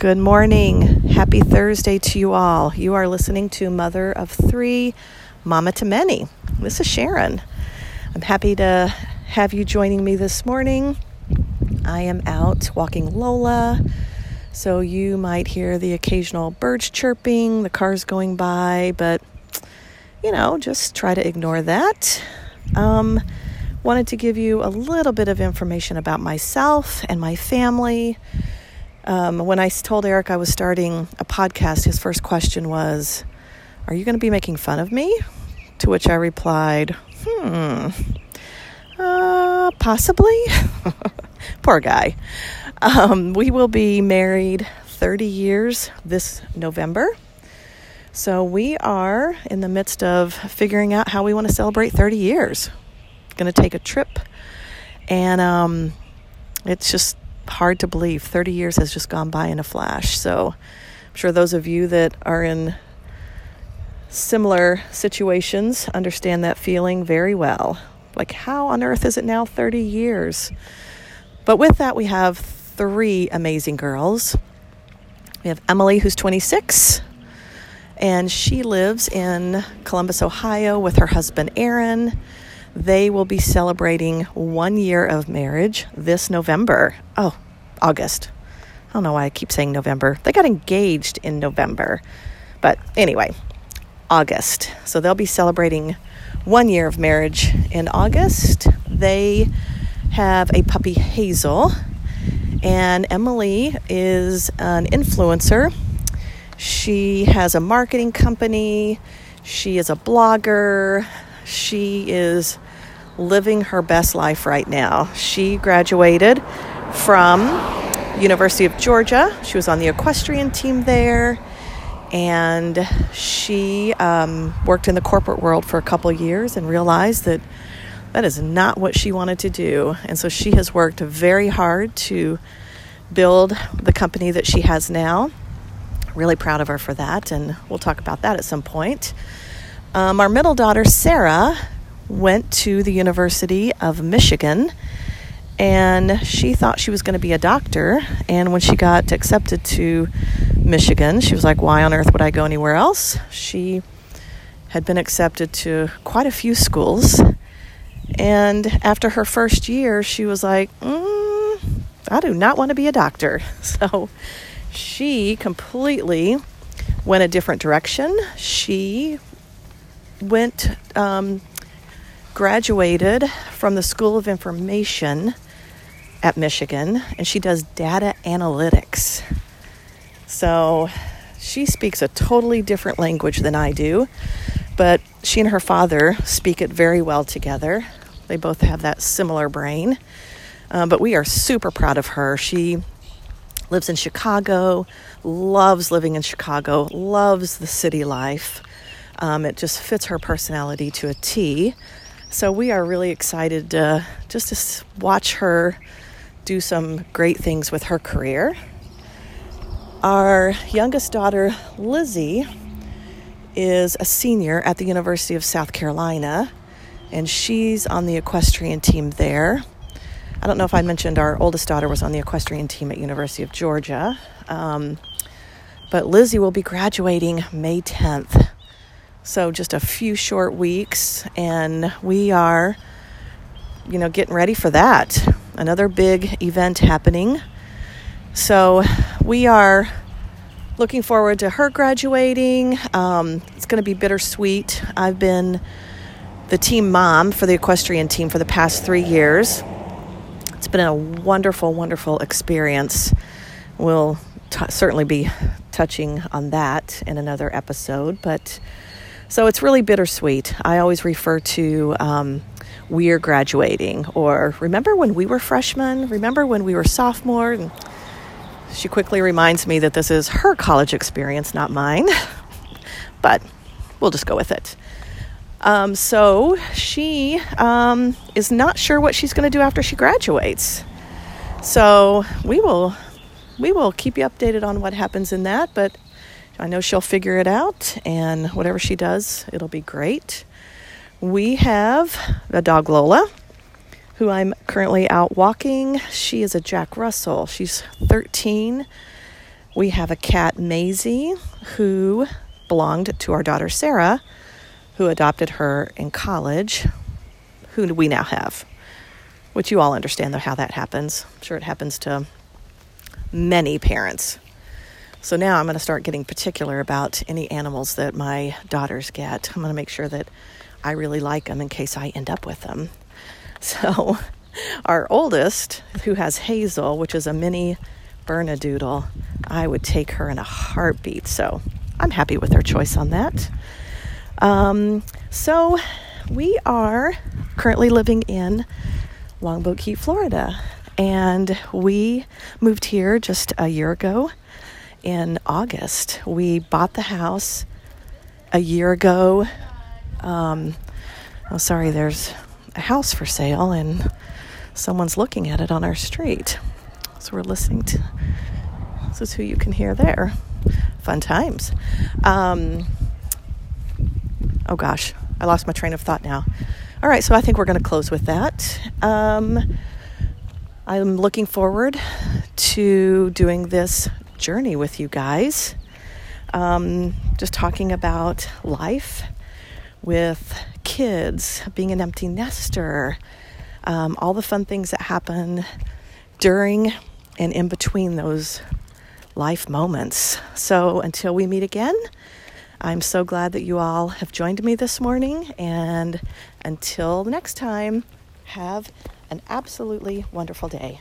Good morning. Happy Thursday to you all. You are listening to Mother of Three, Mama to Many. This is Sharon. I'm happy to have you joining me this morning. I am out walking Lola, so you might hear the occasional birds chirping, the cars going by, but you know, just try to ignore that. Um, wanted to give you a little bit of information about myself and my family um, when I told Eric I was starting a podcast, his first question was, Are you going to be making fun of me? To which I replied, Hmm, uh, possibly. Poor guy. Um, we will be married 30 years this November. So we are in the midst of figuring out how we want to celebrate 30 years. Going to take a trip, and um, it's just hard to believe. 30 years has just gone by in a flash. So I'm sure those of you that are in similar situations understand that feeling very well. Like, how on earth is it now 30 years? But with that, we have three amazing girls. We have Emily, who's 26, and she lives in Columbus, Ohio, with her husband Aaron. They will be celebrating one year of marriage this November. Oh, August. I don't know why I keep saying November. They got engaged in November. But anyway, August. So they'll be celebrating one year of marriage in August. They have a puppy, Hazel. And Emily is an influencer. She has a marketing company. She is a blogger. She is living her best life right now. She graduated from University of Georgia. She was on the equestrian team there, and she um, worked in the corporate world for a couple years and realized that that is not what she wanted to do. And so she has worked very hard to build the company that she has now. Really proud of her for that, and we'll talk about that at some point. Um, our middle daughter, Sarah, went to the University of Michigan and she thought she was going to be a doctor. And when she got accepted to Michigan, she was like, Why on earth would I go anywhere else? She had been accepted to quite a few schools. And after her first year, she was like, mm, I do not want to be a doctor. So she completely went a different direction. She went, um, graduated from the School of Information at Michigan, and she does data analytics. So she speaks a totally different language than I do, but she and her father speak it very well together. They both have that similar brain. Um, but we are super proud of her. She lives in Chicago, loves living in Chicago, loves the city life. Um, it just fits her personality to a T. So we are really excited uh, just to watch her do some great things with her career. Our youngest daughter, Lizzie, is a senior at the University of South Carolina, and she's on the equestrian team there. I don't know if I mentioned our oldest daughter was on the equestrian team at University of Georgia, um, but Lizzie will be graduating May 10th. So just a few short weeks, and we are, you know, getting ready for that another big event happening. So we are looking forward to her graduating. Um, it's going to be bittersweet. I've been the team mom for the equestrian team for the past three years. It's been a wonderful, wonderful experience. We'll t- certainly be touching on that in another episode, but so it's really bittersweet. I always refer to um, we're graduating, or remember when we were freshmen? Remember when we were sophomore? And she quickly reminds me that this is her college experience, not mine. but we'll just go with it. Um, so she um, is not sure what she's going to do after she graduates. So we will we will keep you updated on what happens in that, but I know she'll figure it out, and whatever she does, it'll be great we have a dog Lola, who I'm currently out walking. She is a Jack Russell. She's 13. We have a cat, Maisie, who belonged to our daughter, Sarah, who adopted her in college, who we now have, which you all understand though how that happens. I'm sure it happens to many parents. So now I'm going to start getting particular about any animals that my daughters get. I'm going to make sure that I really like them in case I end up with them. So, our oldest, who has Hazel, which is a mini Bernedoodle, I would take her in a heartbeat. So, I'm happy with our choice on that. Um, so, we are currently living in Longboat Key, Florida, and we moved here just a year ago in August. We bought the house a year ago. Um, oh, sorry, there's a house for sale and someone's looking at it on our street. So we're listening to this is who you can hear there. Fun times. Um, oh gosh, I lost my train of thought now. All right, so I think we're going to close with that. Um, I'm looking forward to doing this journey with you guys. Um, just talking about life with kids, being an empty nester, um, all the fun things that happen during and in between those life moments. So until we meet again, I'm so glad that you all have joined me this morning. And until next time, have an absolutely wonderful day.